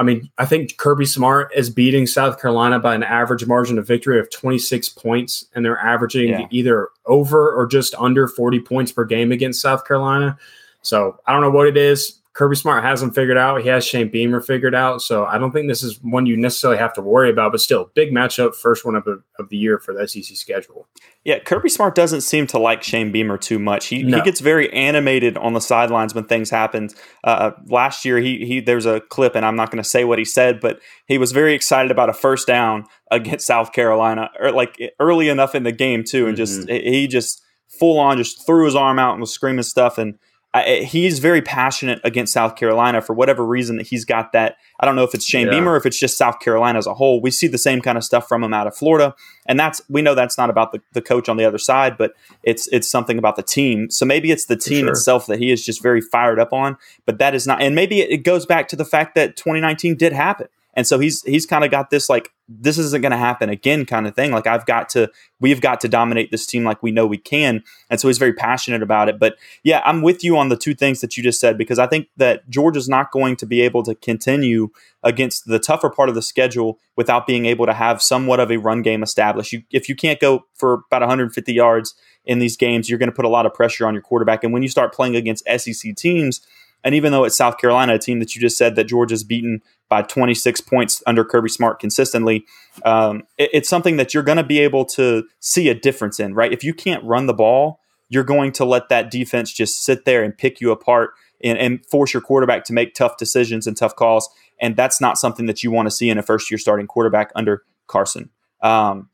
I mean, I think Kirby Smart is beating South Carolina by an average margin of victory of 26 points, and they're averaging yeah. either over or just under 40 points per game against South Carolina. So I don't know what it is. Kirby Smart has him figured out. He has Shane Beamer figured out. So I don't think this is one you necessarily have to worry about, but still, big matchup, first one of the, of the year for the SEC schedule. Yeah, Kirby Smart doesn't seem to like Shane Beamer too much. He, no. he gets very animated on the sidelines when things happen. Uh, last year, he he there's a clip, and I'm not going to say what he said, but he was very excited about a first down against South Carolina, or like early enough in the game too, and mm-hmm. just he just full on just threw his arm out and was screaming stuff and I, he's very passionate against South Carolina for whatever reason that he's got that. I don't know if it's Shane yeah. Beamer, if it's just South Carolina as a whole. We see the same kind of stuff from him out of Florida, and that's we know that's not about the, the coach on the other side, but it's it's something about the team. So maybe it's the team sure. itself that he is just very fired up on, but that is not. And maybe it goes back to the fact that 2019 did happen. And so he's he's kind of got this like this isn't going to happen again kind of thing. Like I've got to we've got to dominate this team like we know we can. And so he's very passionate about it. But yeah, I'm with you on the two things that you just said because I think that Georgia's not going to be able to continue against the tougher part of the schedule without being able to have somewhat of a run game established. You, if you can't go for about 150 yards in these games, you're going to put a lot of pressure on your quarterback. And when you start playing against SEC teams, and even though it's South Carolina, a team that you just said that Georgia's beaten by 26 points under Kirby Smart consistently, um, it, it's something that you're going to be able to see a difference in, right? If you can't run the ball, you're going to let that defense just sit there and pick you apart and, and force your quarterback to make tough decisions and tough calls. And that's not something that you want to see in a first year starting quarterback under Carson. Um,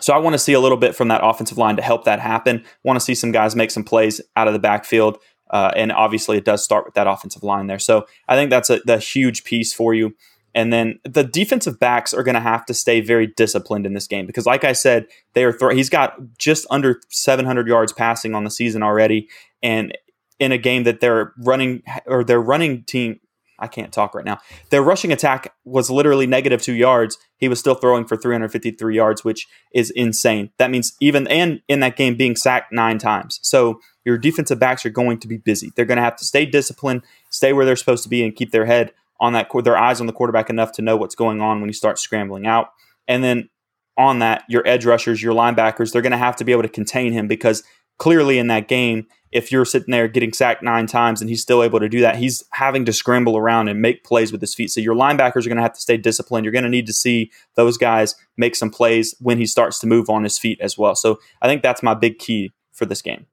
so I want to see a little bit from that offensive line to help that happen. Want to see some guys make some plays out of the backfield. Uh, and obviously, it does start with that offensive line there. So I think that's a huge piece for you. And then the defensive backs are going to have to stay very disciplined in this game because, like I said, they are. Th- he's got just under 700 yards passing on the season already, and in a game that they're running or their running team. I can't talk right now. Their rushing attack was literally negative two yards. He was still throwing for 353 yards, which is insane. That means even and in that game being sacked nine times. So your defensive backs are going to be busy. They're going to have to stay disciplined, stay where they're supposed to be, and keep their head on that, their eyes on the quarterback enough to know what's going on when you start scrambling out. And then on that, your edge rushers, your linebackers, they're going to have to be able to contain him because clearly in that game, if you're sitting there getting sacked nine times and he's still able to do that, he's having to scramble around and make plays with his feet. So your linebackers are going to have to stay disciplined. You're going to need to see those guys make some plays when he starts to move on his feet as well. So I think that's my big key for this game.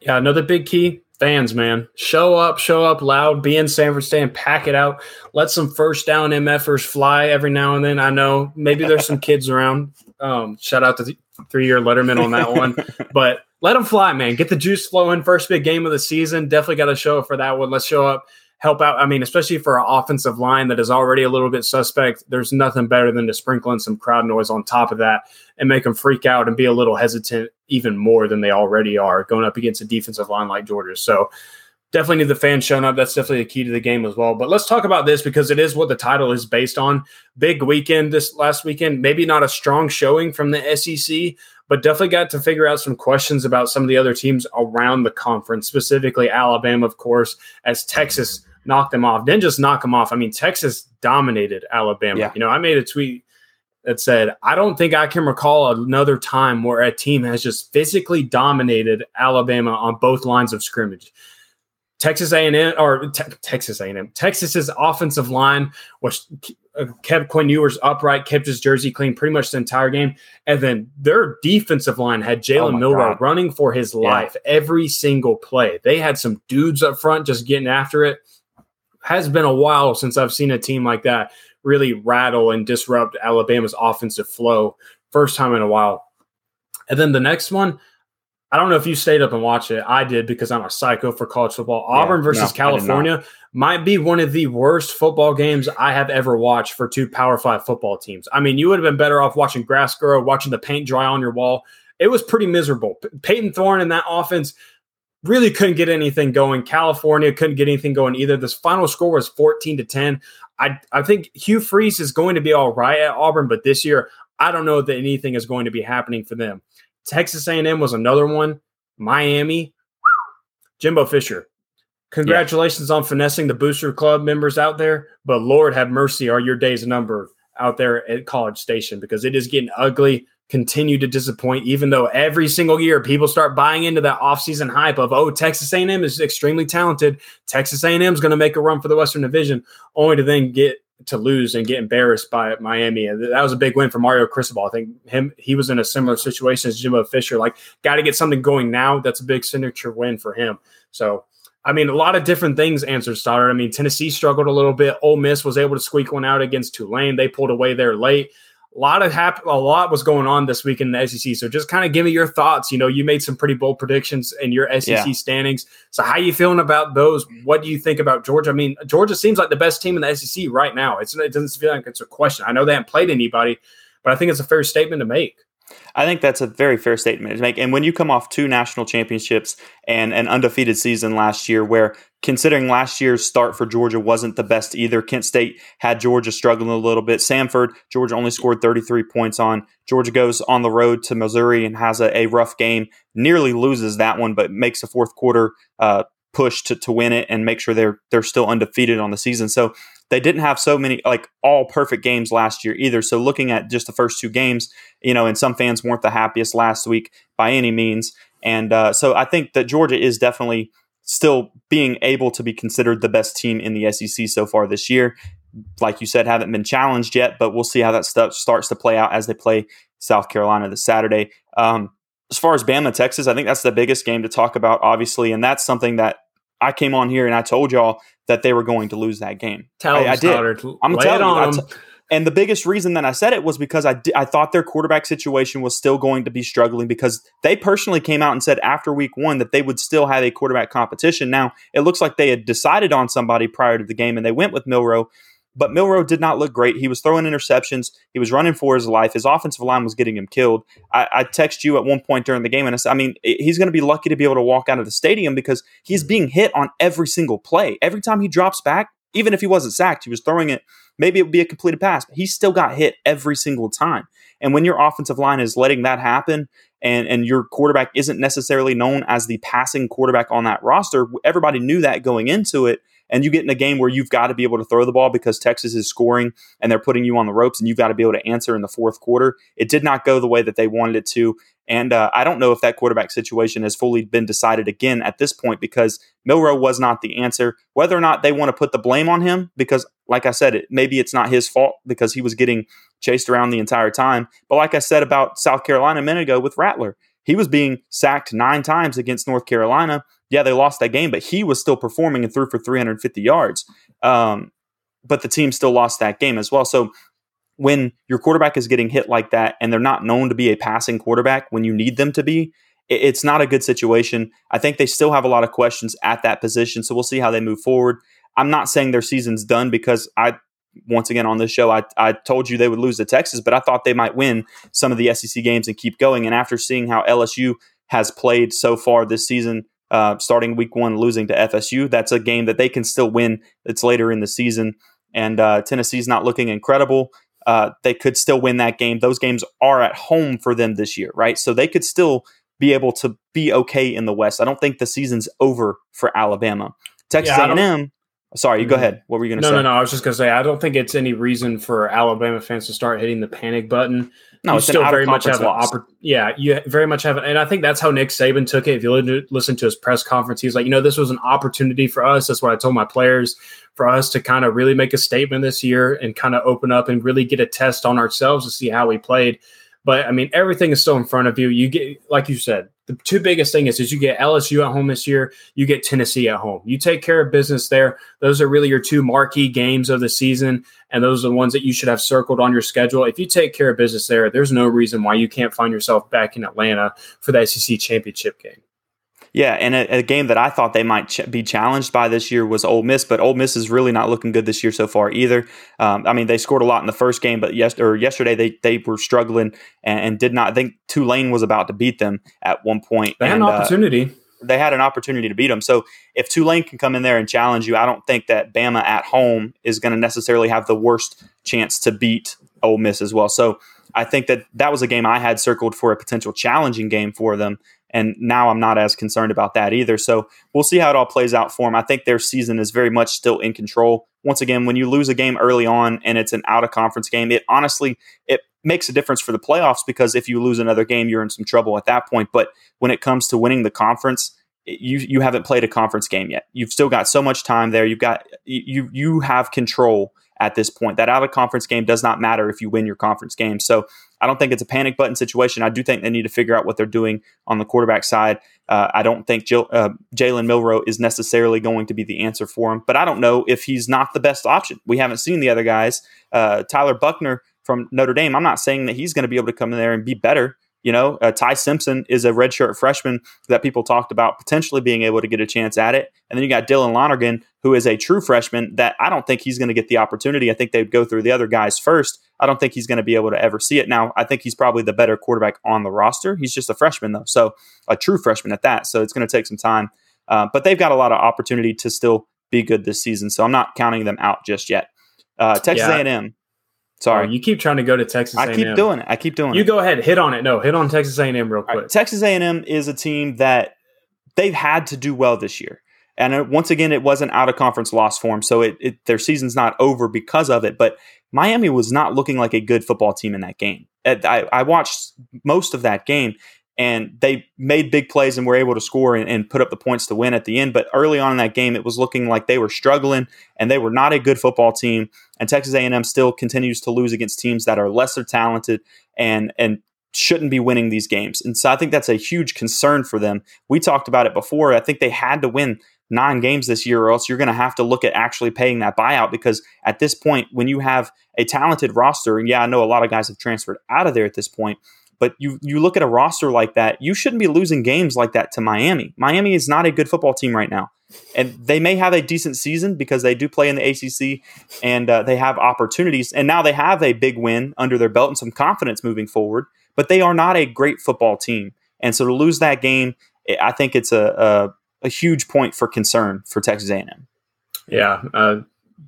Yeah, another big key fans, man. Show up, show up loud, be in Sanford Stadium, pack it out. Let some first down MFers fly every now and then. I know maybe there's some kids around. Um, shout out to the three year Letterman on that one. but let them fly, man. Get the juice flowing. First big game of the season. Definitely got to show up for that one. Let's show up help out. I mean, especially for an offensive line that is already a little bit suspect, there's nothing better than to sprinkle in some crowd noise on top of that and make them freak out and be a little hesitant even more than they already are going up against a defensive line like Georgia. So definitely need the fans showing up. That's definitely a key to the game as well. But let's talk about this because it is what the title is based on. Big weekend this last weekend, maybe not a strong showing from the SEC, but definitely got to figure out some questions about some of the other teams around the conference, specifically Alabama, of course, as Texas knocked them off. Didn't just knock them off. I mean, Texas dominated Alabama. Yeah. You know, I made a tweet that said, I don't think I can recall another time where a team has just physically dominated Alabama on both lines of scrimmage. Texas A&M or te- Texas A&M, Texas's offensive line was uh, kept Quinn Ewers upright, kept his jersey clean pretty much the entire game, and then their defensive line had Jalen oh Milroe running for his life yeah. every single play. They had some dudes up front just getting after it has been a while since I've seen a team like that really rattle and disrupt Alabama's offensive flow. First time in a while. And then the next one, I don't know if you stayed up and watched it. I did because I'm a psycho for college football. Yeah, Auburn versus no, California might be one of the worst football games I have ever watched for two Power Five football teams. I mean, you would have been better off watching grass grow, watching the paint dry on your wall. It was pretty miserable. Payton Thorne and that offense really couldn't get anything going. California couldn't get anything going either. This final score was 14 to 10. I, I think Hugh Freeze is going to be all right at Auburn, but this year, I don't know that anything is going to be happening for them. Texas A&M was another one. Miami, Jimbo Fisher. Congratulations yeah. on finessing the Booster Club members out there, but Lord have mercy, are your days numbered out there at College Station because it is getting ugly continue to disappoint even though every single year people start buying into that offseason hype of oh texas a&m is extremely talented texas a&m is going to make a run for the western division only to then get to lose and get embarrassed by miami that was a big win for mario cristobal i think him he was in a similar situation as jimbo fisher like got to get something going now that's a big signature win for him so I mean, a lot of different things answered Stoddard. I mean, Tennessee struggled a little bit. Ole Miss was able to squeak one out against Tulane. They pulled away there late a lot of hap- a lot was going on this week in the SEC. So just kind of give me your thoughts. You know, you made some pretty bold predictions in your SEC yeah. standings. So how you feeling about those? What do you think about Georgia? I mean, Georgia seems like the best team in the SEC right now. It's it doesn't feel like it's a question. I know they haven't played anybody, but I think it's a fair statement to make. I think that's a very fair statement to make. And when you come off two national championships and an undefeated season last year, where considering last year's start for Georgia wasn't the best either. Kent State had Georgia struggling a little bit. Samford, Georgia only scored 33 points on. Georgia goes on the road to Missouri and has a, a rough game, nearly loses that one, but makes a fourth quarter uh, push to, to win it and make sure they're they're still undefeated on the season. So they didn't have so many like all perfect games last year either. So looking at just the first two games, you know, and some fans weren't the happiest last week by any means. And uh, so I think that Georgia is definitely still being able to be considered the best team in the SEC so far this year. Like you said, haven't been challenged yet, but we'll see how that stuff starts to play out as they play South Carolina this Saturday. Um, as far as Bama, Texas, I think that's the biggest game to talk about, obviously, and that's something that I came on here and I told y'all that they were going to lose that game. Tell I, them, I did. Stoddard. I'm Lay telling you. I t-. and the biggest reason that I said it was because I, I thought their quarterback situation was still going to be struggling because they personally came out and said after week one that they would still have a quarterback competition. Now, it looks like they had decided on somebody prior to the game and they went with Milroe, but Milroe did not look great. He was throwing interceptions, he was running for his life. His offensive line was getting him killed. I, I text you at one point during the game and I said, I mean, he's going to be lucky to be able to walk out of the stadium because he's mm-hmm. being hit on every single play. Every time he drops back, even if he wasn't sacked, he was throwing it. Maybe it would be a completed pass, but he still got hit every single time. And when your offensive line is letting that happen, and and your quarterback isn't necessarily known as the passing quarterback on that roster, everybody knew that going into it. And you get in a game where you've got to be able to throw the ball because Texas is scoring and they're putting you on the ropes, and you've got to be able to answer in the fourth quarter. It did not go the way that they wanted it to. And uh, I don't know if that quarterback situation has fully been decided again at this point because Milroe was not the answer. Whether or not they want to put the blame on him, because like I said, it, maybe it's not his fault because he was getting chased around the entire time. But like I said about South Carolina a minute ago with Rattler, he was being sacked nine times against North Carolina. Yeah, they lost that game, but he was still performing and threw for 350 yards. Um, but the team still lost that game as well. So when your quarterback is getting hit like that and they're not known to be a passing quarterback when you need them to be, it- it's not a good situation. I think they still have a lot of questions at that position. So we'll see how they move forward. I'm not saying their season's done because I, once again on this show, I, I told you they would lose to Texas, but I thought they might win some of the SEC games and keep going. And after seeing how LSU has played so far this season, uh, starting week one, losing to FSU, that's a game that they can still win. It's later in the season. And uh, Tennessee's not looking incredible. Uh, they could still win that game. Those games are at home for them this year, right? So they could still be able to be okay in the West. I don't think the season's over for Alabama. Texas Yeah, A&M. Sorry, you go Mhm. ahead. What were you going to No, say? No, no, no. I was just going to say, I don't think it's any reason for Alabama fans to start hitting the panic button. No, you still very much have an opportunity. Yeah, you very much have, it, and I think that's how Nick Saban took it. If you listen to, his press conference, he's like, you know, this was an opportunity for us. That's what I told my players for us to kind of really make a statement this year and kind of open up and really get a test on ourselves to see how we played. But I mean, everything is still in front of you. You get, like you said, the two biggest thing is, is you get LSU at home this year. You get Tennessee at home. You take care of business there. Those are really your two marquee games of the season, and those are the ones that you should have circled on your schedule. If you take care of business there, there's no reason why you can't find yourself back in Atlanta for the SEC championship game. Yeah, and a, a game that I thought they might ch- be challenged by this year was Ole Miss, but Ole Miss is really not looking good this year so far either. Um, I mean, they scored a lot in the first game, but yes, or yesterday they they were struggling and, and did not. I think Tulane was about to beat them at one point. They had and, an uh, opportunity. they had an opportunity to beat them. So if Tulane can come in there and challenge you, I don't think that Bama at home is going to necessarily have the worst chance to beat Ole Miss as well. So I think that that was a game I had circled for a potential challenging game for them. And now I'm not as concerned about that either. So we'll see how it all plays out for them. I think their season is very much still in control. Once again, when you lose a game early on and it's an out of conference game, it honestly it makes a difference for the playoffs because if you lose another game, you're in some trouble at that point. But when it comes to winning the conference, you you haven't played a conference game yet. You've still got so much time there. You've got you you have control at this point. That out of conference game does not matter if you win your conference game. So I don't think it's a panic button situation. I do think they need to figure out what they're doing on the quarterback side. Uh, I don't think Jill, uh, Jalen Milroe is necessarily going to be the answer for him, but I don't know if he's not the best option. We haven't seen the other guys. Uh, Tyler Buchner from Notre Dame. I'm not saying that he's going to be able to come in there and be better. You know, uh, Ty Simpson is a redshirt freshman that people talked about potentially being able to get a chance at it. And then you got Dylan Lonergan, who is a true freshman that I don't think he's going to get the opportunity. I think they'd go through the other guys first. I don't think he's going to be able to ever see it. Now, I think he's probably the better quarterback on the roster. He's just a freshman, though. So, a true freshman at that. So, it's going to take some time. Uh, but they've got a lot of opportunity to still be good this season. So I'm not counting them out just yet. Uh, Texas Yeah. A&M. Sorry, Oh, you keep trying to go to Texas. I keep A&M. doing it. I keep doing You it. You go ahead, hit on it. No, hit on Texas A&M real quick. right, Texas A&M is a team that they've had to do well this year. And uh, once again, it wasn't out of conference loss form, so it, it their season's not over because of it. But Miami was not looking like a good football team in that game. I, I watched most of that game, and they made big plays and were able to score and, and put up the points to win at the end. But early on in that game, it was looking like they were struggling, and they were not a good football team. And Texas A&M still continues to lose against teams that are lesser talented and and shouldn't be winning these games. And so I think that's a huge concern for them. We talked about it before. I think they had to win nine games this year, or else you're going to have to look at actually paying that buyout because at this point, when you have a talented roster, and yeah, I know a lot of guys have transferred out of there at this point, but you you look at a roster like that, you shouldn't be losing games like that to Miami. Miami is not a good football team right now. And they may have a decent season because they do play in the ACC and uh, they have opportunities. And now they have a big win under their belt and some confidence moving forward, but they are not a great football team. And so to lose that game, I think it's a, a, a huge point for concern for Texas A&M. Yeah, uh,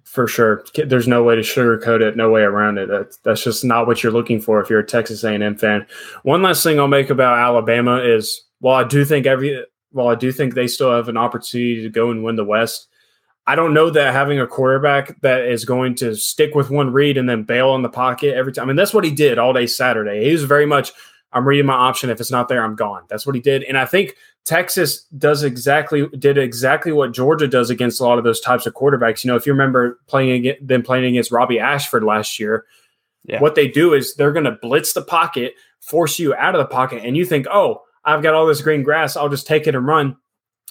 for sure. There's no way to sugarcoat it. No way around it. That's, that's just not what you're looking for if you're a Texas A&M fan. One last thing I'll make about Alabama is, while I do think every, while I do think they still have an opportunity to go and win the West, I don't know that having a quarterback that is going to stick with one read and then bail on the pocket every time. I mean, that's what he did all day Saturday. He was very much, I'm reading my option. If it's not there, I'm gone. That's what he did. And I think Texas does exactly did exactly what Georgia does against a lot of those types of quarterbacks. You know, if you remember playing against, them playing against Robby Ashford last year, Yeah. what they do is they're going to blitz the pocket, force you out of the pocket, and you think, oh, I've got all this green grass, I'll just take it and run.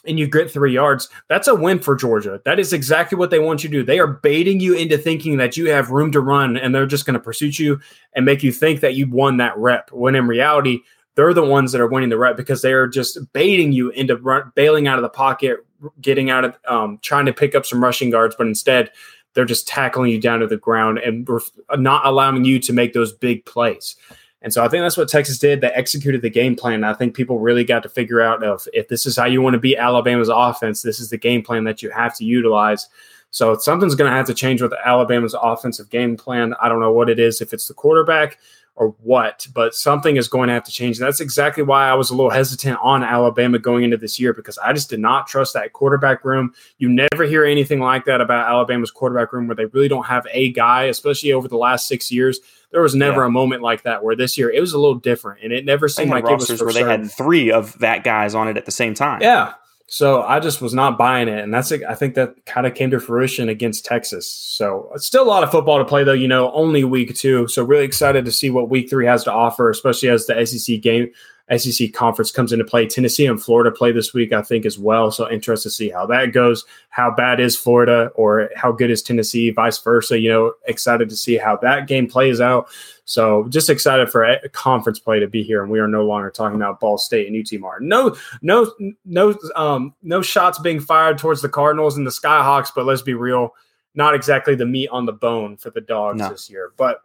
And you get three yards. That's a win for Georgia. That is exactly what they want you to do. They are baiting you into thinking that you have room to run, and they're just going to pursue you and make you think that you won that rep. When in reality, they're the ones that are winning the rep because they are just baiting you into run, bailing out of the pocket, getting out of, um, trying to pick up some rushing guards, but instead they're just tackling you down to the ground and ref- not allowing you to make those big plays. And so I think that's what Texas did. They executed the game plan. I think people really got to figure out of if this is how you want to beat Alabama's offense, this is the game plan that you have to utilize. So something's going to have to change with Alabama's offensive game plan. I don't know what it is, if it's the quarterback or what, but something is going to have to change. And that's exactly why I was a little hesitant on Alabama going into this year because I just did not trust that quarterback room. You never hear anything like that about Alabama's quarterback room where they really don't have a guy, especially over the last six years. There was never Yeah. a moment like that where this year it was a little different and it never seemed like it was where they had three of that guys on it at the same time. Yeah. So I just was not buying it, and that's I think that kind of came to fruition against Texas. So still a lot of football to play, though. You know, only week two. So really excited to see what week three has to offer, especially as the SEC game, SEC conference comes into play. Tennessee and Florida play this week, I think, as well. So interested to see how that goes. How bad is Florida, or how good is Tennessee? Vice versa. You know, excited to see how that game plays out. So just excited for a conference play to be here, and we are no longer talking about Ball State and UT Martin. No, no, no, um, no shots being fired towards the Cardinals and the Skyhawks, but let's be real, not exactly the meat on the bone for the dogs No. this year. But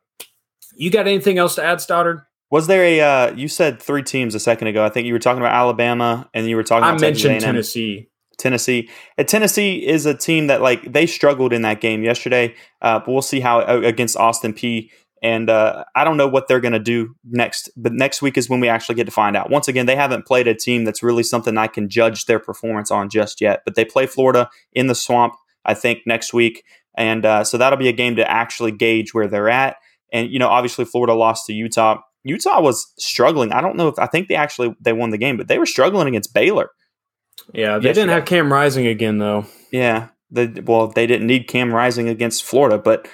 you got anything else to add, Stoddard? Was there a? Uh, you said three teams a second ago. I think you were talking about Alabama, and you were talking I about Texas mentioned A&M. Tennessee. Tennessee. And Tennessee is a team that like they struggled in that game yesterday. Uh, but we'll see how uh, against Austin Peay And uh, I don't know what they're going to do next. But next week is when we actually get to find out. Once again, they haven't played a team that's really something I can judge their performance on just yet. But they play Florida in the swamp. I think next week, and uh, so that'll be a game to actually gauge where they're at. And you know, obviously, Florida lost to Utah. Utah was struggling. I don't know if I think they actually they won the game, but they were struggling against Baylor. Yeah, they didn't have Cam Rising again though. Yeah, they, well, they didn't need Cam Rising against Florida, but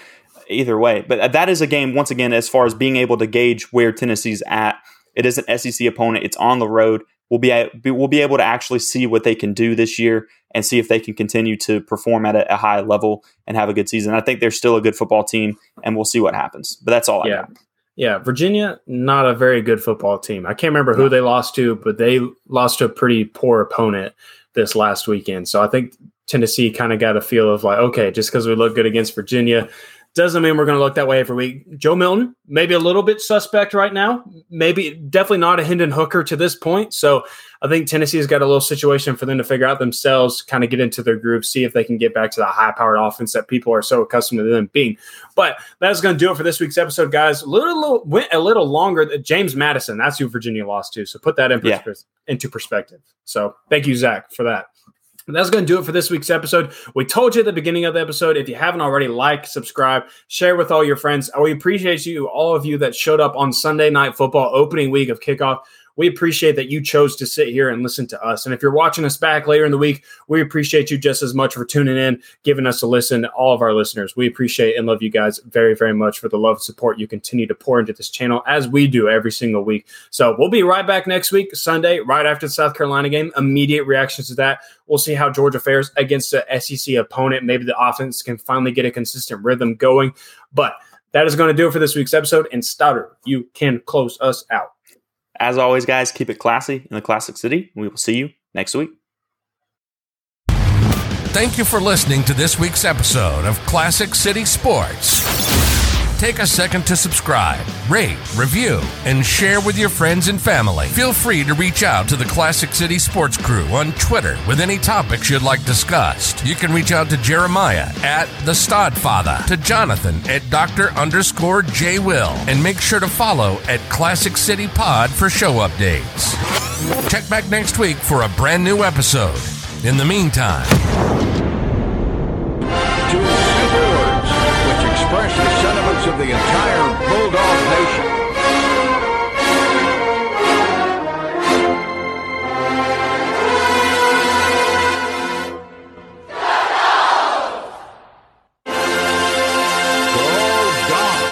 either way, but that is a game once again as far as being able to gauge where Tennessee's at. It is an SEC opponent. It's on the road. We'll be, we'll be able to actually see what they can do this year and see if they can continue to perform at a, a high level and have a good season. I think they're still a good football team, and we'll see what happens. But that's all I Yeah. got. Yeah, Virginia, not a very good football team. I can't remember who they lost to, but they lost to a pretty poor opponent this last weekend. So I think Tennessee kind of got a feel of like, okay, just because we look good against Virginia, doesn't mean we're going to look that way every week. Joe Milton, maybe a little bit suspect right now. Maybe definitely not a Hendon Hooker to this point. So I think Tennessee has got a little situation for them to figure out themselves, kind of get into their groove, see if they can get back to the high powered offense that people are so accustomed to them being. But that's going to do it for this week's episode, guys. A little, went a little longer. Than James Madison, that's who Virginia lost to. So put that in pers- yeah. into perspective. So thank you, Zach, for that that's going to do it for this week's episode. We told you at the beginning of the episode, if you haven't already, like, subscribe, share with all your friends. We appreciate you, all of you that showed up on Sunday Night Football opening week of kickoff. We appreciate that you chose to sit here and listen to us. And if you're watching us back later in the week, we appreciate you just as much for tuning in, giving us a listen. All of our listeners, we appreciate and love you guys very, very much for the love and support you continue to pour into this channel as we do every single week. So we'll be right back next week, Sunday, right after the South Carolina game. Immediate reactions to that. We'll see how Georgia fares against an SEC opponent. Maybe the offense can finally get a consistent rhythm going. But that is going to do it for this week's episode. And Stoddard, you can close us out. As always, guys, keep it classy in the Classic City. We will see you next week. Thank you for listening to this week's episode of Classic City Sports. Take a second to subscribe, rate, review, and share with your friends and family. Feel free to reach out to the Classic City Sports Crew on Twitter with any topics you'd like discussed. You can reach out to Jeremiah at the Stodfather, to Jonathan at Dr. underscore J Will, and make sure to follow at Classic City Pod for show updates. Check back next week for a brand new episode. In the meantime,